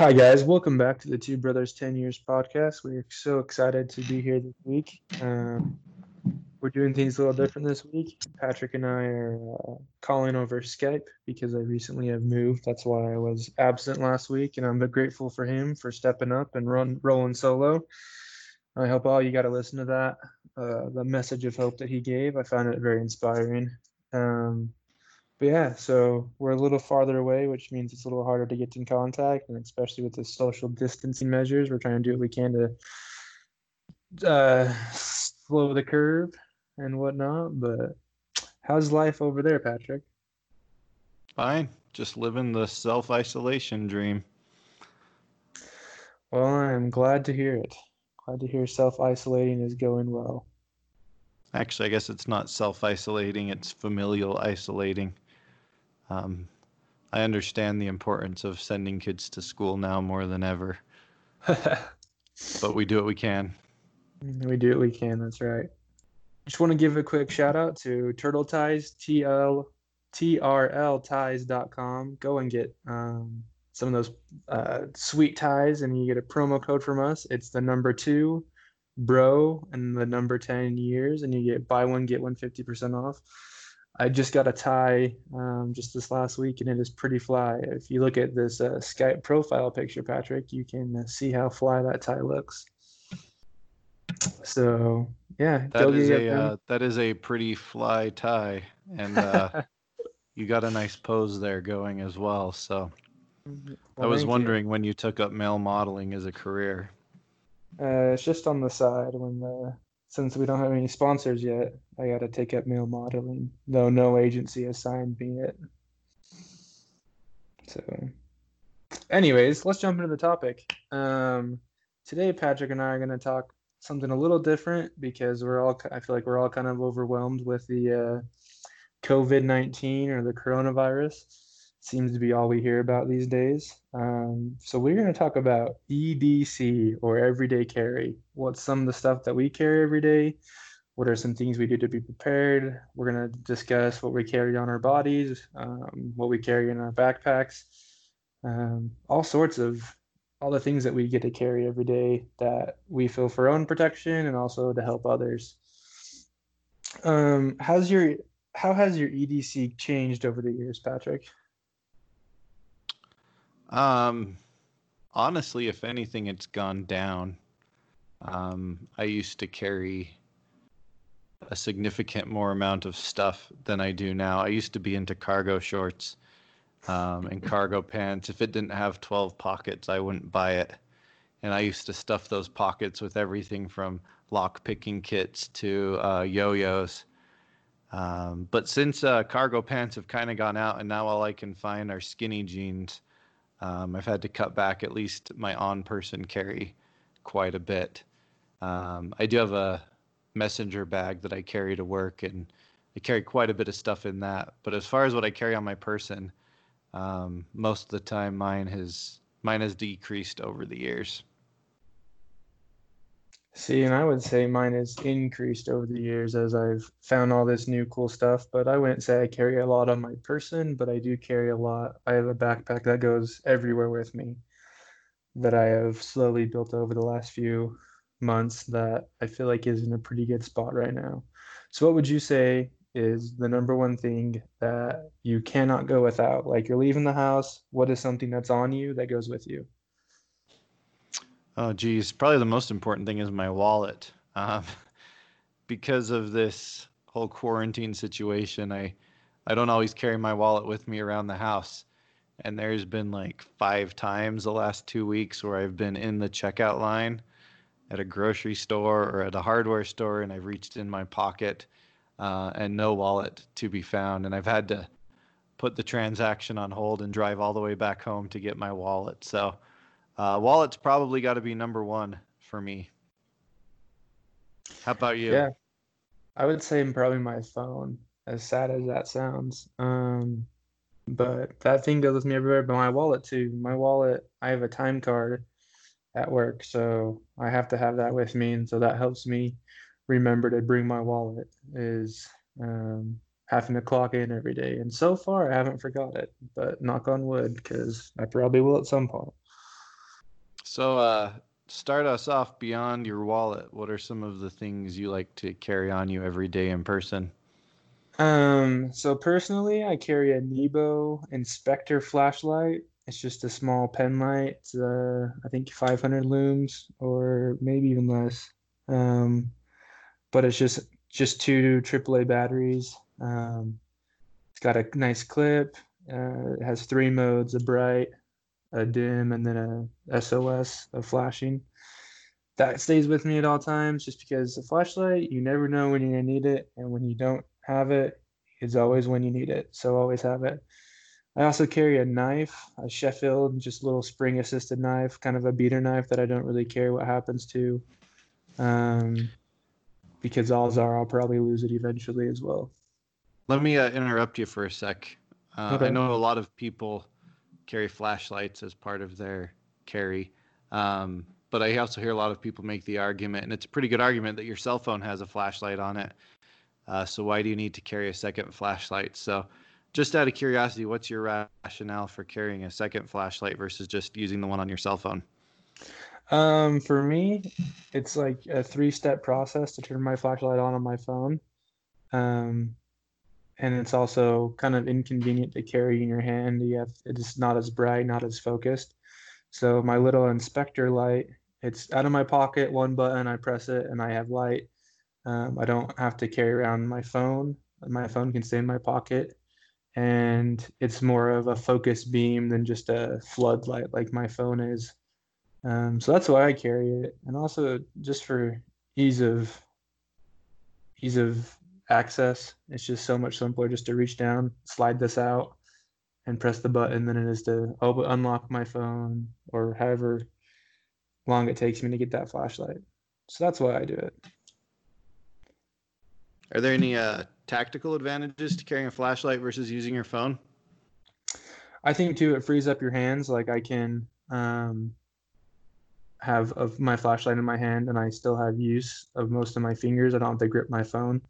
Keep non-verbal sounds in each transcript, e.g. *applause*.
Hi, guys. Welcome back to the Two Brothers 10 Years podcast. We're so excited to be here this week. Um, we're doing things a little different this week. Patrick and I are uh, calling over Skype because I recently have moved. That's why I was absent last week, and I'm grateful for him for stepping up and run rolling solo. I hope all you got to listen to that. Uh, the message of hope that he gave, I found it very inspiring. Um, but yeah, so we're a little farther away, which means it's a little harder to get in contact, and especially with the social distancing measures, we're trying to do what we can to uh, slow the curve and whatnot. But how's life over there, Patrick? Fine, just living the self isolation dream. Well, I'm glad to hear it. Glad to hear self isolating is going well. Actually, I guess it's not self isolating, it's familial isolating. Um, I understand the importance of sending kids to school now more than ever. *laughs* but we do what we can. We do what we can. That's right. Just want to give a quick shout out to Turtle Ties, TL, TRLties.com. Go and get um, some of those uh, sweet ties, and you get a promo code from us. It's the number two, bro, and the number 10 years, and you get buy one, get one 50% off. I just got a tie um, just this last week, and it is pretty fly. If you look at this uh, Skype profile picture, Patrick, you can uh, see how fly that tie looks. So yeah, that is a uh, that is a pretty fly tie, and uh, *laughs* you got a nice pose there going as well. So well, I was wondering you. when you took up male modeling as a career. Uh, it's just on the side when the since we don't have any sponsors yet, I got to take up male modeling, though no agency has signed me yet. So, anyways, let's jump into the topic. Um, today, Patrick and I are going to talk something a little different because we're all, I feel like we're all kind of overwhelmed with the uh, COVID 19 or the coronavirus seems to be all we hear about these days. Um, so we're going to talk about EDC or everyday carry. What's some of the stuff that we carry every day? What are some things we do to be prepared? We're going to discuss what we carry on our bodies, um, what we carry in our backpacks, um, all sorts of all the things that we get to carry every day that we feel for our own protection and also to help others. Um, how's your how has your EDC changed over the years, Patrick? Um, honestly, if anything, it's gone down. Um, I used to carry a significant more amount of stuff than I do now. I used to be into cargo shorts um, and cargo pants. If it didn't have 12 pockets, I wouldn't buy it. And I used to stuff those pockets with everything from lock picking kits to uh, yo yos. Um, but since uh, cargo pants have kind of gone out and now all I can find are skinny jeans, um, I've had to cut back at least my on person carry quite a bit. Um, I do have a messenger bag that I carry to work, and I carry quite a bit of stuff in that. But as far as what I carry on my person, um, most of the time mine has mine has decreased over the years. See, and I would say mine has increased over the years as I've found all this new cool stuff. But I wouldn't say I carry a lot on my person, but I do carry a lot. I have a backpack that goes everywhere with me that I have slowly built over the last few months that I feel like is in a pretty good spot right now. So, what would you say is the number one thing that you cannot go without? Like you're leaving the house, what is something that's on you that goes with you? Oh, geez. Probably the most important thing is my wallet. Um, *laughs* because of this whole quarantine situation, I, I don't always carry my wallet with me around the house. And there's been like five times the last two weeks where I've been in the checkout line at a grocery store or at a hardware store and I've reached in my pocket uh, and no wallet to be found. And I've had to put the transaction on hold and drive all the way back home to get my wallet. So, uh, wallet's probably got to be number one for me. How about you? Yeah, I would say probably my phone. As sad as that sounds, um, but that thing goes with me everywhere. But my wallet too. My wallet. I have a time card at work, so I have to have that with me, and so that helps me remember to bring my wallet. Is um, having to clock in every day, and so far I haven't forgot it. But knock on wood, because I probably will at some point. So, uh, start us off beyond your wallet. What are some of the things you like to carry on you every day in person? Um, so personally, I carry a Nebo Inspector flashlight. It's just a small pen light. Uh, I think 500 lums or maybe even less. Um, but it's just just two AAA batteries. Um, it's got a nice clip. Uh, it has three modes: a bright, a dim, and then a SOS of flashing. That stays with me at all times, just because the flashlight, you never know when you're gonna need it, and when you don't have it, it's always when you need it. So always have it. I also carry a knife, a Sheffield, just a little spring assisted knife, kind of a beater knife that I don't really care what happens to. Um, because odds are I'll probably lose it eventually as well. Let me uh, interrupt you for a sec. Uh, okay. I know a lot of people carry flashlights as part of their carry. Um, but I also hear a lot of people make the argument, and it's a pretty good argument, that your cell phone has a flashlight on it. Uh, so why do you need to carry a second flashlight? So, just out of curiosity, what's your rationale for carrying a second flashlight versus just using the one on your cell phone? Um, for me, it's like a three-step process to turn my flashlight on on my phone. Um, and it's also kind of inconvenient to carry in your hand. You have it's not as bright, not as focused. So my little inspector light, it's out of my pocket, one button, I press it, and I have light. Um, I don't have to carry around my phone. My phone can stay in my pocket, and it's more of a focus beam than just a floodlight like my phone is. Um, so that's why I carry it, and also just for ease of ease of access. It's just so much simpler just to reach down, slide this out, and press the button than it is to open, unlock my phone or however long it takes me to get that flashlight. So that's why I do it. Are there any uh, tactical advantages to carrying a flashlight versus using your phone? I think too, it frees up your hands. Like I can um, have of my flashlight in my hand, and I still have use of most of my fingers. I don't have to grip my phone.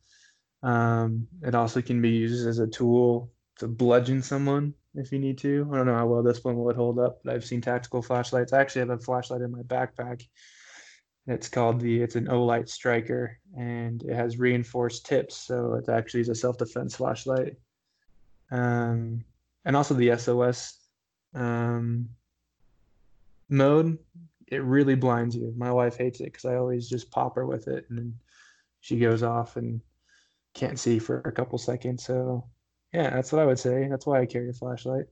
Um, it also can be used as a tool to bludgeon someone if you need to. I don't know how well this one would hold up, but I've seen tactical flashlights. I actually have a flashlight in my backpack. It's called the it's an Olight Striker and it has reinforced tips, so it actually is a self-defense flashlight. Um, and also the SOS um, mode, it really blinds you. My wife hates it because I always just pop her with it and she goes off and can't see for a couple seconds. So yeah, that's what I would say. That's why I carry a flashlight.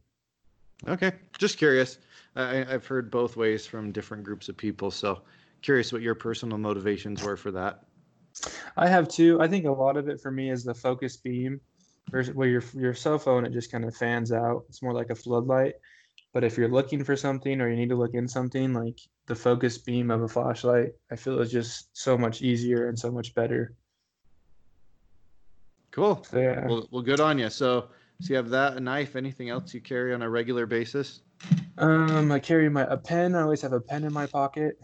Okay, just curious. I, I've heard both ways from different groups of people, so curious what your personal motivations were for that. I have two. I think a lot of it for me is the focus beam. Where your your cell phone, it just kind of fans out. It's more like a floodlight. But if you're looking for something or you need to look in something, like the focus beam of a flashlight, I feel is just so much easier and so much better. Cool. Yeah. Well, well, good on you. So, so you have that, a knife, anything else you carry on a regular basis? Um, I carry my a pen. I always have a pen in my pocket,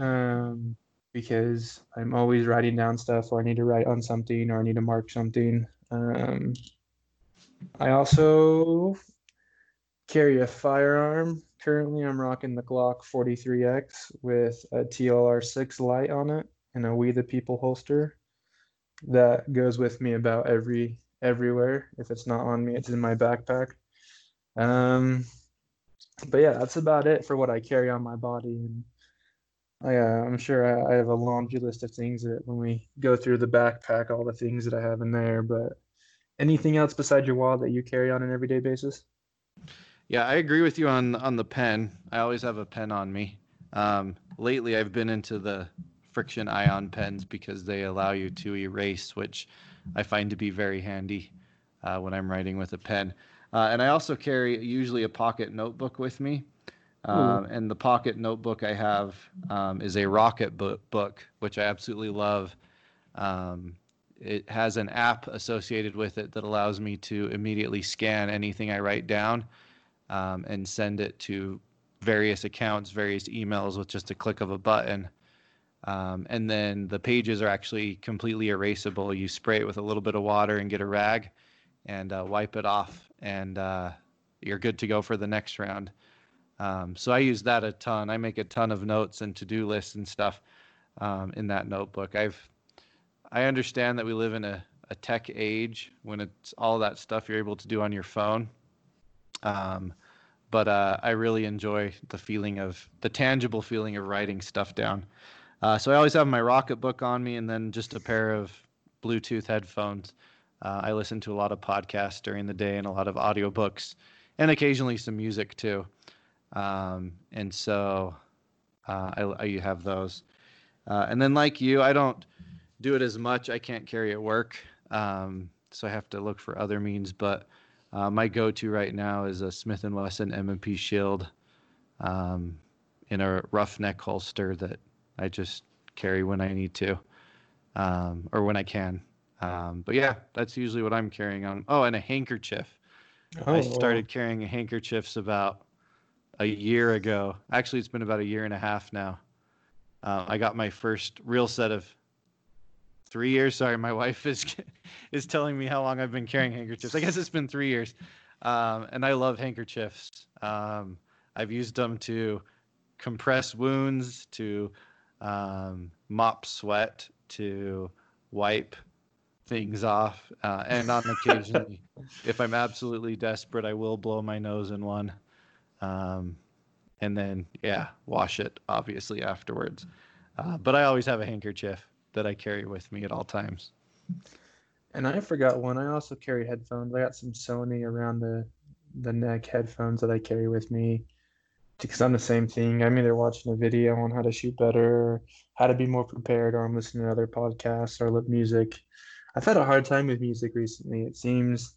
um, because I'm always writing down stuff, or I need to write on something, or I need to mark something. Um, I also carry a firearm. Currently, I'm rocking the Glock 43X with a TLR6 light on it and a We the People holster that goes with me about every everywhere. If it's not on me, it's in my backpack. Um, but yeah, that's about it for what I carry on my body. And I, uh, I'm sure I, I have a laundry list of things that when we go through the backpack, all the things that I have in there. But anything else besides your wallet that you carry on an everyday basis? Yeah, I agree with you on on the pen. I always have a pen on me. Um, lately, I've been into the friction ion pens because they allow you to erase, which I find to be very handy uh, when I'm writing with a pen. Uh, and I also carry usually a pocket notebook with me. Um, and the pocket notebook I have um, is a Rocketbook, which I absolutely love. Um, it has an app associated with it that allows me to immediately scan anything I write down um, and send it to various accounts, various emails with just a click of a button. Um, and then the pages are actually completely erasable. You spray it with a little bit of water and get a rag and uh, wipe it off, and uh, you're good to go for the next round. Um, so I use that a ton. I make a ton of notes and to-do lists and stuff um, in that notebook. I've I understand that we live in a, a tech age when it's all that stuff you're able to do on your phone. Um, but uh, I really enjoy the feeling of the tangible feeling of writing stuff down. Uh, so I always have my Rocketbook on me, and then just a pair of Bluetooth headphones. Uh, I listen to a lot of podcasts during the day and a lot of audiobooks, and occasionally some music too. Um, and so uh, I, I, have those. Uh, and then, like you, I don't do it as much. I can't carry at work, um, so I have to look for other means. But uh, my go-to right now is a Smith and Wesson M&P Shield um, in a roughneck holster that I just carry when I need to, um, or when I can. Um, but yeah, that's usually what I'm carrying on. Oh, and a handkerchief. Oh, I started carrying handkerchiefs about a year ago. Actually, it's been about a year and a half now. Uh, I got my first real set of three years. Sorry, my *laughs* wife is is telling me how long I've been carrying handkerchiefs. I guess it's been three years, um, and I love handkerchiefs. Um, I've used them to compress wounds, to um, mop sweat, to wipe things off, uh, and on occasion, *laughs* if I'm absolutely desperate, I will blow my nose in one, um, and then yeah, wash it obviously afterwards. Uh, but I always have a handkerchief that I carry with me at all times. And I forgot one. I also carry headphones. I got some Sony around the the neck headphones that I carry with me because I'm the same thing. I'm either watching a video on how to shoot better, how to be more prepared, or I'm listening to other podcasts or lip music. I've had a hard time with music recently. It seems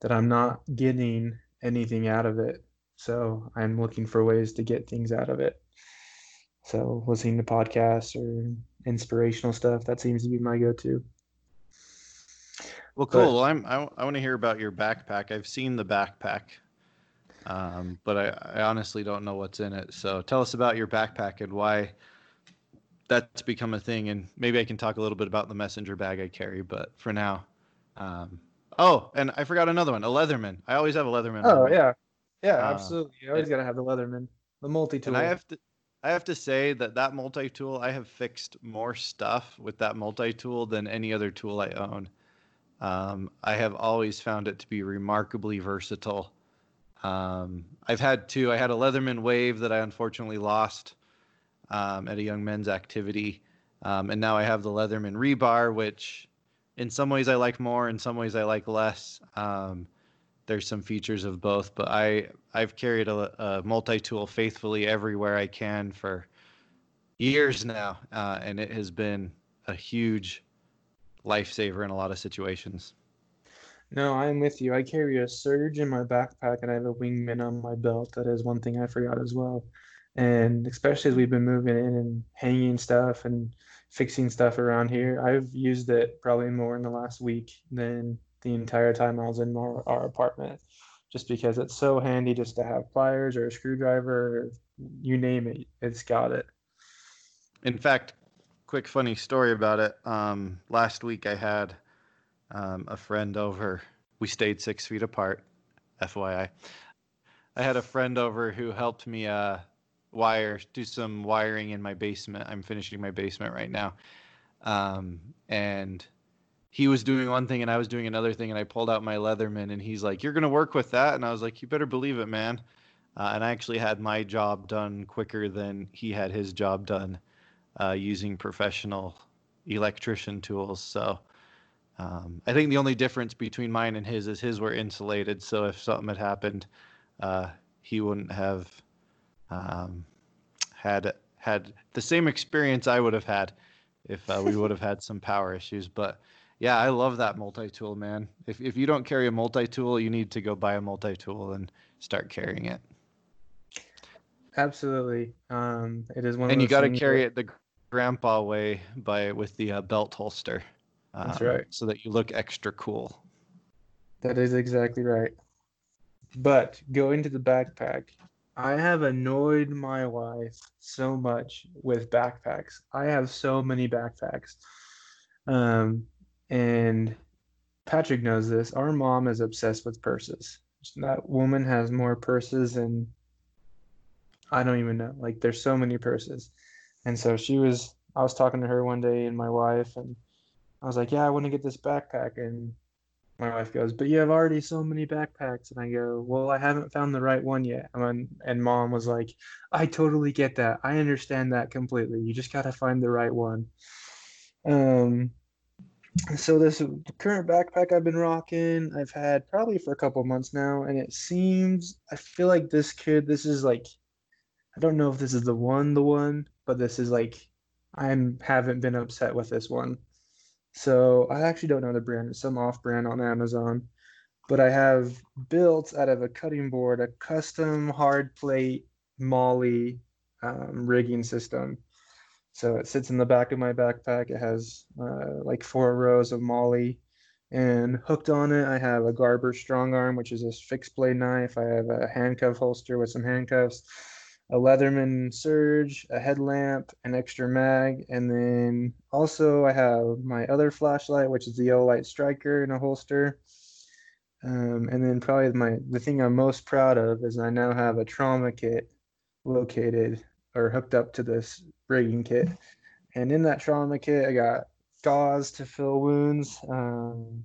that I'm not getting anything out of it. So I'm looking for ways to get things out of it. So listening to podcasts or inspirational stuff, that seems to be my go-to. Well, cool. But, well, I'm I, I want to hear about your backpack. I've seen the backpack, um, but I, I honestly don't know what's in it. So tell us about your backpack and why that's become a thing. And maybe I can talk a little bit about the messenger bag I carry. But for now, um, oh, and I forgot another one, a Leatherman. I always have a Leatherman. Oh yeah, yeah, uh, absolutely. You always got to have the Leatherman, the multi-tool. And I have to. I have to say that that multi-tool, I have fixed more stuff with that multi-tool than any other tool I own. Um, I have always found it to be remarkably versatile. Um, I've had two. I had a Leatherman Wave that I unfortunately lost um, at a young men's activity, um, and now I have the Leatherman Rebar, which in some ways I like more, in some ways I like less. Um, there's some features of both, but I I've carried a, a multi-tool faithfully everywhere I can for years now, uh, and it has been a huge lifesaver in a lot of situations. No, I'm with you. I carry a surge in my backpack and I have a wingman on my belt. That is one thing I forgot as well. And especially as we've been moving in and hanging stuff and fixing stuff around here, I've used it probably more in the last week than the entire time I was in our, our apartment, just because it's so handy just to have pliers or a screwdriver, or you name it, it's got it. In fact, quick funny story about it. Um, last week I had um, a friend over. We stayed six feet apart, FYI. I had a friend over who helped me uh, wire, do some wiring in my basement. I'm finishing my basement right now. Um, and he was doing one thing and I was doing another thing, and I pulled out my Leatherman, and he's like, "You're gonna work with that?" And I was like, "You better believe it, man." Uh, and I actually had my job done quicker than he had his job done uh, using professional electrician tools. So um, I think the only difference between mine and his is his were insulated. So if something had happened, uh, he wouldn't have um, had had the same experience I would have had if uh, we would have had some power issues. But yeah, I love that multi-tool, man. If if you don't carry a multi-tool, you need to go buy a multi-tool and start carrying it. Absolutely, um, it is one. And you got to carry it the grandpa way by with the uh, belt holster. Um, That's right. So that you look extra cool. That is exactly right. But going to the backpack, I have annoyed my wife so much with backpacks. I have so many backpacks. Um, and Patrick knows this. Our mom is obsessed with purses. That woman has more purses than I don't even know. Like there's so many purses. And so she was I was talking to her one day and my wife and I was like, "Yeah, I want to get this backpack." And my wife goes, "But you have already so many backpacks." And I go, "Well, I haven't found the right one yet." And, and mom was like, "I totally get that. I understand that completely. You just got to find the right one." Um so this current backpack I've been rocking, I've had probably for a couple months now, and it seems I feel like this kid, this is like I don't know if this is the one, the one, but this is like I haven't been upset with this one. So I actually don't know the brand. It's some off-brand on Amazon, but I have built out of a cutting board a custom hard plate MOLLE um, rigging system. So it sits in the back of my backpack. It has uh, like four rows of MOLLE, and hooked on it, I have a Gerber StrongArm, which is a fixed blade knife. I have a handcuff holster with some handcuffs a Leatherman Surge, a headlamp, an extra mag, and then also I have my other flashlight, which is the Olight Striker in a holster. Um, and then probably my the thing I'm most proud of is I now have a trauma kit located or hooked up to this rigging kit. And in that trauma kit, I got gauze to fill wounds, um,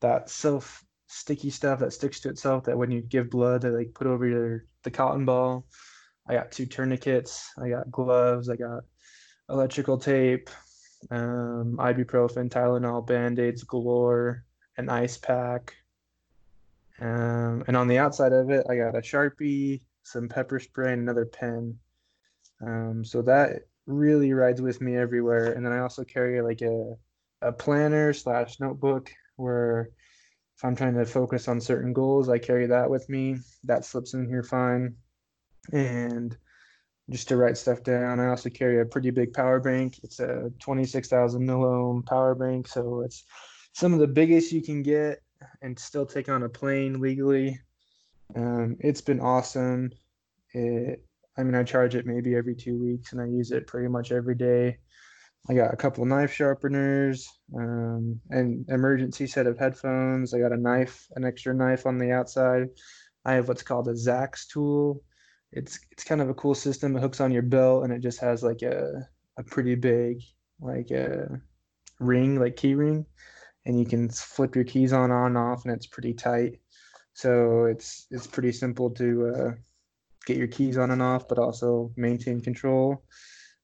that self sticky stuff that sticks to itself that when you give blood, they like put over your the cotton ball. I got two tourniquets. I got gloves. I got electrical tape, um, ibuprofen, Tylenol, band aids galore, an ice pack. Um, and on the outside of it, I got a Sharpie, some pepper spray, and another pen. Um, so that really rides with me everywhere. And then I also carry like a, a planner slash notebook where if I'm trying to focus on certain goals, I carry that with me. That slips in here fine and just to write stuff down. I also carry a pretty big power bank. It's a 26,000 milliamp power bank, so it's some of the biggest you can get and still take on a plane legally. Um, it's been awesome. It, I mean, I charge it maybe every two weeks, and I use it pretty much every day. I got a couple knife sharpeners, um, an emergency set of headphones. I got a knife, an extra knife on the outside. I have what's called a Zax tool it's it's kind of a cool system. It hooks on your belt and it just has like a a pretty big like a ring, like key ring, and you can flip your keys on on and off and it's pretty tight. So it's it's pretty simple to uh, get your keys on and off, but also maintain control.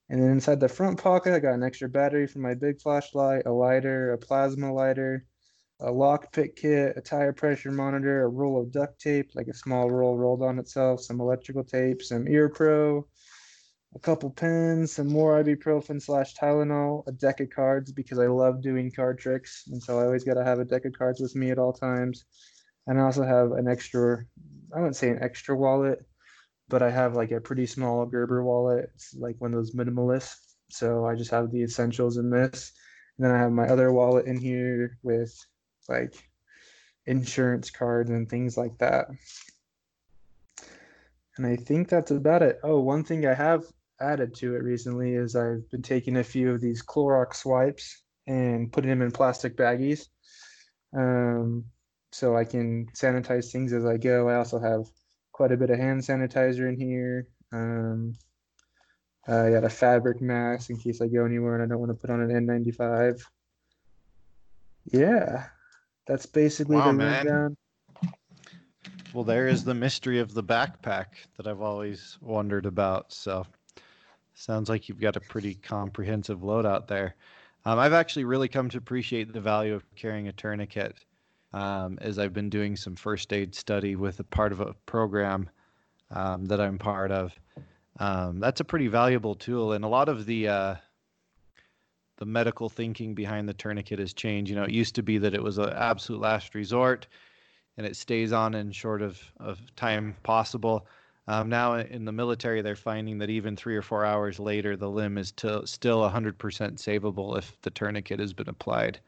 And then inside the front pocket, I got an extra battery for my big flashlight, a lighter, a plasma lighter, a lock lockpick kit, a tire pressure monitor, a roll of duct tape, like a small roll rolled on itself, some electrical tape, some ear pro, a couple pens, some more ibuprofen slash Tylenol, a deck of cards because I love doing card tricks, and so I always got to have a deck of cards with me at all times. And I also have an extra, I wouldn't say an extra wallet, but I have like a pretty small Gerber wallet. It's like one of those minimalists. So I just have the essentials in this. And then I have my other wallet in here with like insurance cards and things like that. And I think that's about it. Oh, one thing I have added to it recently is I've been taking a few of these Clorox wipes and putting them in plastic baggies. Um, so I can sanitize things as I go. I also have quite a bit of hand sanitizer in here. Um, I got a fabric mask in case I go anywhere and I don't want to put on an N95. Yeah, that's basically wow, the man. rundown. Well, there is the mystery of the backpack that I've always wondered about. So, sounds like you've got a pretty comprehensive loadout there. Um, I've actually really come to appreciate the value of carrying a tourniquet um, as I've been doing some first aid study with a part of a program um, that I'm part of. Um, that's a pretty valuable tool, and a lot of the uh, the medical thinking behind the tourniquet has changed. You know, it used to be that it was an absolute last resort, and it stays on in short of, of time possible. Um, now in the military, they're finding that even three or four hours later, the limb is t- still 100% savable if the tourniquet has been applied.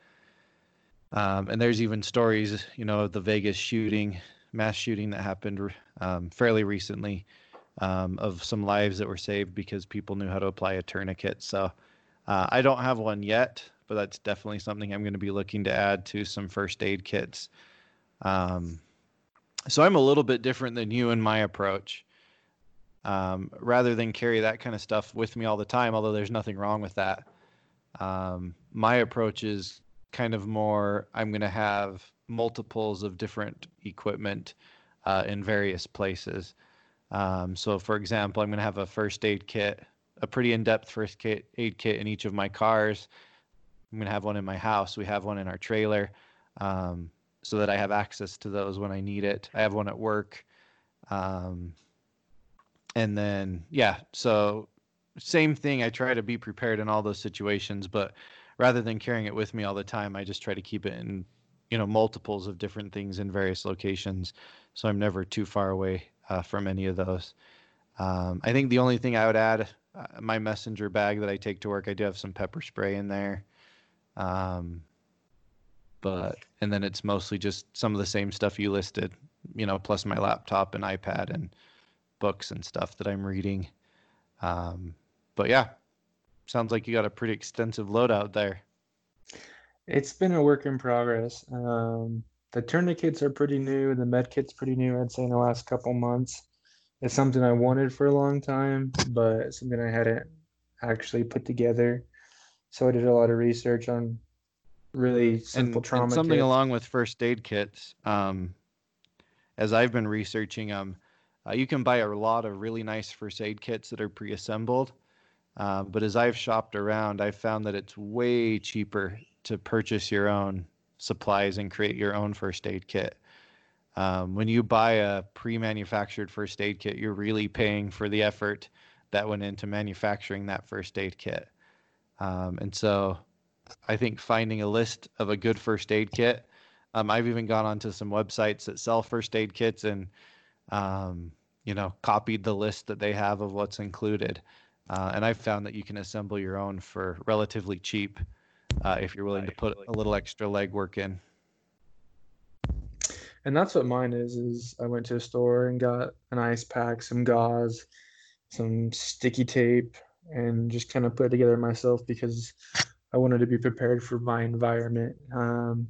Um, and there's even stories, you know, of the Vegas shooting, mass shooting that happened um, fairly recently, um, of some lives that were saved because people knew how to apply a tourniquet. So uh, I don't have one yet, but that's definitely something I'm going to be looking to add to some first aid kits. Um, so I'm a little bit different than you in my approach. um, rather than carry that kind of stuff with me all the time. Although there's nothing wrong with that. Um, my approach is kind of more. I'm going to have multiples of different equipment uh, in various places. Um, so, for example, I'm going to have a first aid kit, a pretty in-depth first kit, aid kit in each of my cars. I'm to have one in my house. We have one in our trailer, um, so that I have access to those when I need it. I have one at work, um, and then yeah, so same thing. I try to be prepared in all those situations, but rather than carrying it with me all the time, I just try to keep it in you know multiples of different things in various locations, so I'm never too far away uh, from any of those. Um, I think the only thing I would add, my messenger bag that I take to work, I do have some pepper spray in there. Um, but and then it's mostly just some of the same stuff you listed, you know, plus my laptop and iPad and books and stuff that I'm reading. Um, but yeah, sounds like you got a pretty extensive loadout there. It's been a work in progress. Um, the tourniquets are pretty new. The med kit's pretty new. I'd say in the last couple months. It's something I wanted for a long time, but something I hadn't actually put together. So I did a lot of research on really simple and, trauma. And something kits. along with first aid kits. Um, as I've been researching them, uh, you can buy a lot of really nice first aid kits that are pre-assembled. Uh, but as I've shopped around, I've found that it's way cheaper to purchase your own supplies and create your own first aid kit. Um, when you buy a pre-manufactured first aid kit, you're really paying for the effort that went into manufacturing that first aid kit. Um, and so, I think finding a list of a good first aid kit. Um, I've even gone onto some websites that sell first aid kits and, um, you know, copied the list that they have of what's included. Uh, and I've found that you can assemble your own for relatively cheap uh, if you're willing to put a little extra legwork in. And that's what mine is. Is I went to a store and got an ice pack, some gauze, some sticky tape, and just kind of put it together myself because I wanted to be prepared for my environment. Um,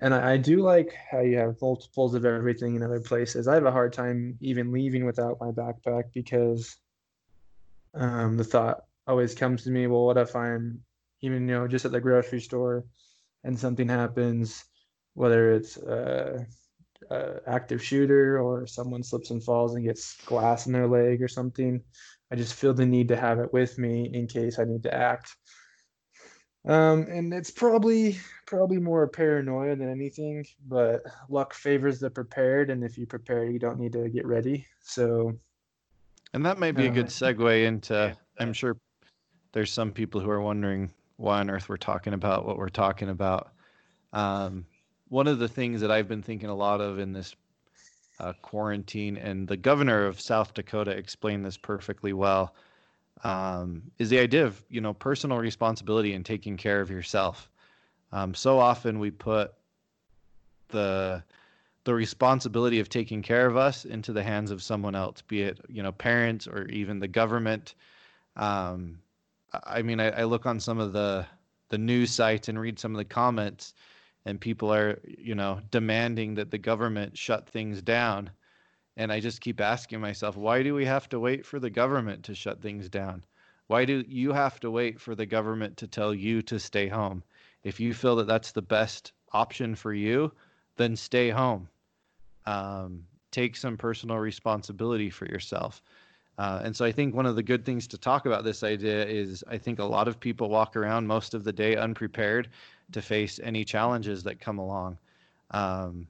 and I, I, do like how you have multiples of everything in other places. I have a hard time even leaving without my backpack because um, the thought always comes to me, well, what if I'm even you know just at the grocery store and something happens, whether it's a, a active shooter or someone slips and falls and gets glass in their leg or something. I just feel the need to have it with me in case I need to act. Um, and it's probably probably more paranoia than anything, but luck favors the prepared, and if you prepare, you don't need to get ready. So, and that might be uh, a good segue into. I'm sure there's some people who are wondering why on earth we're talking about what we're talking about. Um, one of the things that I've been thinking a lot of in this uh, quarantine, and the governor of South Dakota explained this perfectly well, um, is the idea of you know personal responsibility and taking care of yourself. Um, so often we put the the responsibility of taking care of us into the hands of someone else, be it you know parents or even the government. Um, I mean, I, I look on some of the the news sites and read some of the comments, and people are, you know, demanding that the government shut things down. And I just keep asking myself, why do we have to wait for the government to shut things down? Why do you have to wait for the government to tell you to stay home? If you feel that that's the best option for you, then stay home. Um, take some personal responsibility for yourself. Uh, and so I think one of the good things to talk about this idea is I think a lot of people walk around most of the day unprepared to face any challenges that come along. Um,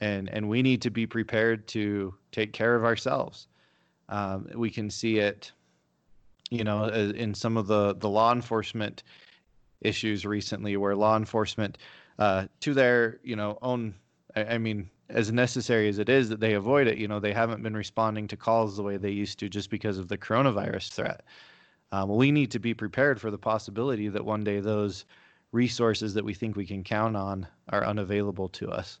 and, and we need to be prepared to take care of ourselves. Um, we can see it, you know, in some of the, the law enforcement issues recently where law enforcement, uh, to their, you know, own, I, I mean, as necessary as it is that they avoid it, you know, they haven't been responding to calls the way they used to just because of the coronavirus threat. Um, we need to be prepared for the possibility that one day those resources that we think we can count on are unavailable to us.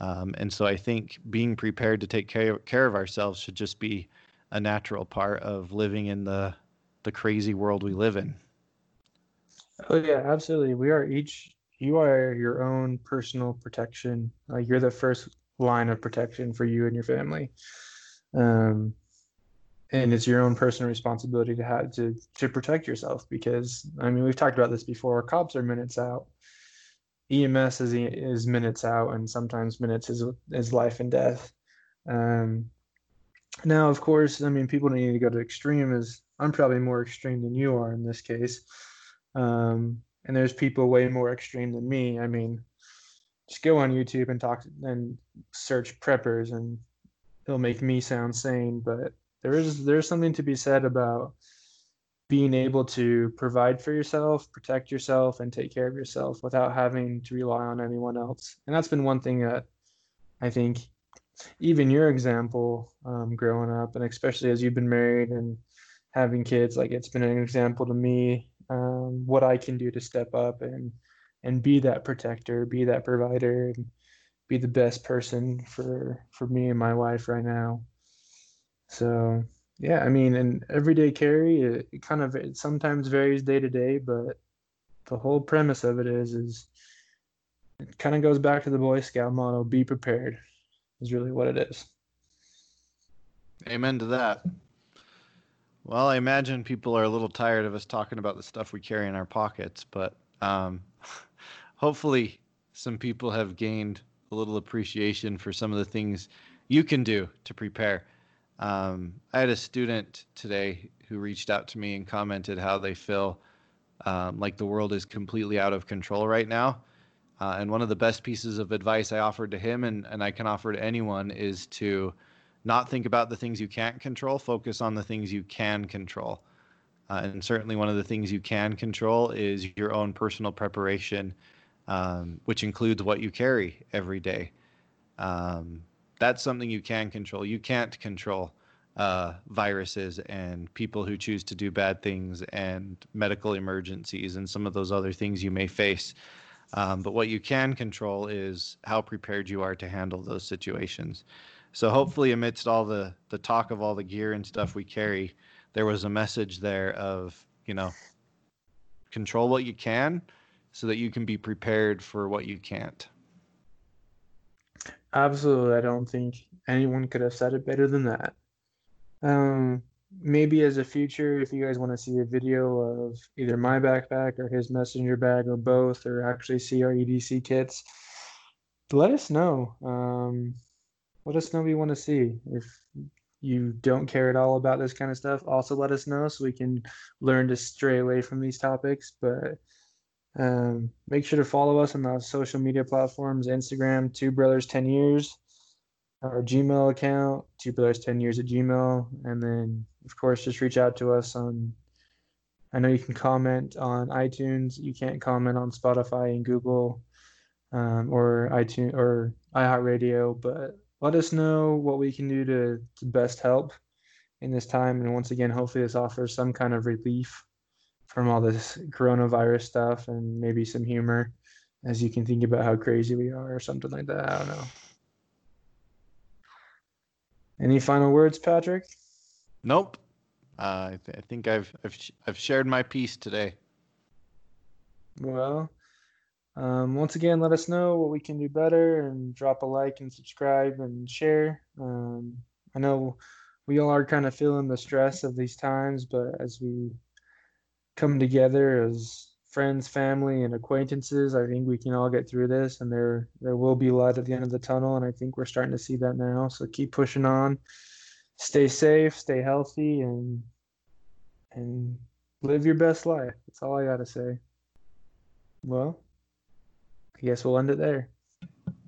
Um, and so I think being prepared to take care, care of ourselves should just be a natural part of living in the the crazy world we live in. Oh yeah, absolutely. We are each you are your own personal protection. Like you're the first line of protection for you and your family. Um, and it's your own personal responsibility to have to to protect yourself because I mean we've talked about this before. Cops are minutes out. EMS is is minutes out, and sometimes minutes is is life and death. Um, now, of course, I mean people don't need to go to extreme. Is I'm probably more extreme than you are in this case, um, and there's people way more extreme than me. I mean, just go on YouTube and talk and search preppers, and it'll make me sound sane, but there is there's something to be said about being able to provide for yourself, protect yourself, and take care of yourself without having to rely on anyone else. And that's been one thing that I think even your example um, growing up, and especially as you've been married and having kids, like it's been an example to me um, what I can do to step up and and be that protector, be that provider, and be the best person for for me and my wife right now. So yeah, I mean, an everyday carry, it, it kind of it sometimes varies day to day, but the whole premise of it is is it kind of goes back to the Boy Scout motto: "Be prepared," is really what it is. Amen to that. Well, I imagine people are a little tired of us talking about the stuff we carry in our pockets, but um, *laughs* hopefully, some people have gained a little appreciation for some of the things you can do to prepare. Um, I had a student today who reached out to me and commented how they feel um, like the world is completely out of control right now. Uh, and one of the best pieces of advice I offered to him and, and I can offer to anyone is to not think about the things you can't control, focus on the things you can control. Uh, and certainly, one of the things you can control is your own personal preparation, um, which includes what you carry every day. Um, that's something you can control. You can't control uh, viruses and people who choose to do bad things and medical emergencies and some of those other things you may face. Um, but what you can control is how prepared you are to handle those situations. So hopefully, amidst all the the talk of all the gear and stuff we carry, there was a message there of you know control what you can so that you can be prepared for what you can't. Absolutely. I don't think anyone could have said it better than that. Um, maybe as a future, if you guys want to see a video of either my backpack or his messenger bag or both, or actually see our EDC kits, let us know. Um, let us know what you want to see. If you don't care at all about this kind of stuff, also let us know so we can learn to stray away from these topics. But um, make sure to follow us on the social media platforms Instagram, Two Brothers 10 Years, our Gmail account, Two Brothers 10 Years at Gmail. And then, of course, just reach out to us on. I know you can comment on iTunes. You can't comment on Spotify and Google um, or iTunes or iHeartRadio, but let us know what we can do to, to best help in this time. And once again, hopefully, this offers some kind of relief from all this coronavirus stuff and maybe some humor as you can think about how crazy we are or something like that. I don't know. Any final words, Patrick? Nope. Uh, I, th- I think I've I've sh- I've shared my piece today. Well, um, once again, let us know what we can do better and drop a like and subscribe and share. Um, I know we all are kind of feeling the stress of these times, but as we come together as friends, family, and acquaintances. I think we can all get through this, and there there will be light at the end of the tunnel, and I think we're starting to see that now. So keep pushing on, stay safe, stay healthy, and and live your best life. That's all I gotta say. Well, I guess we'll end it there.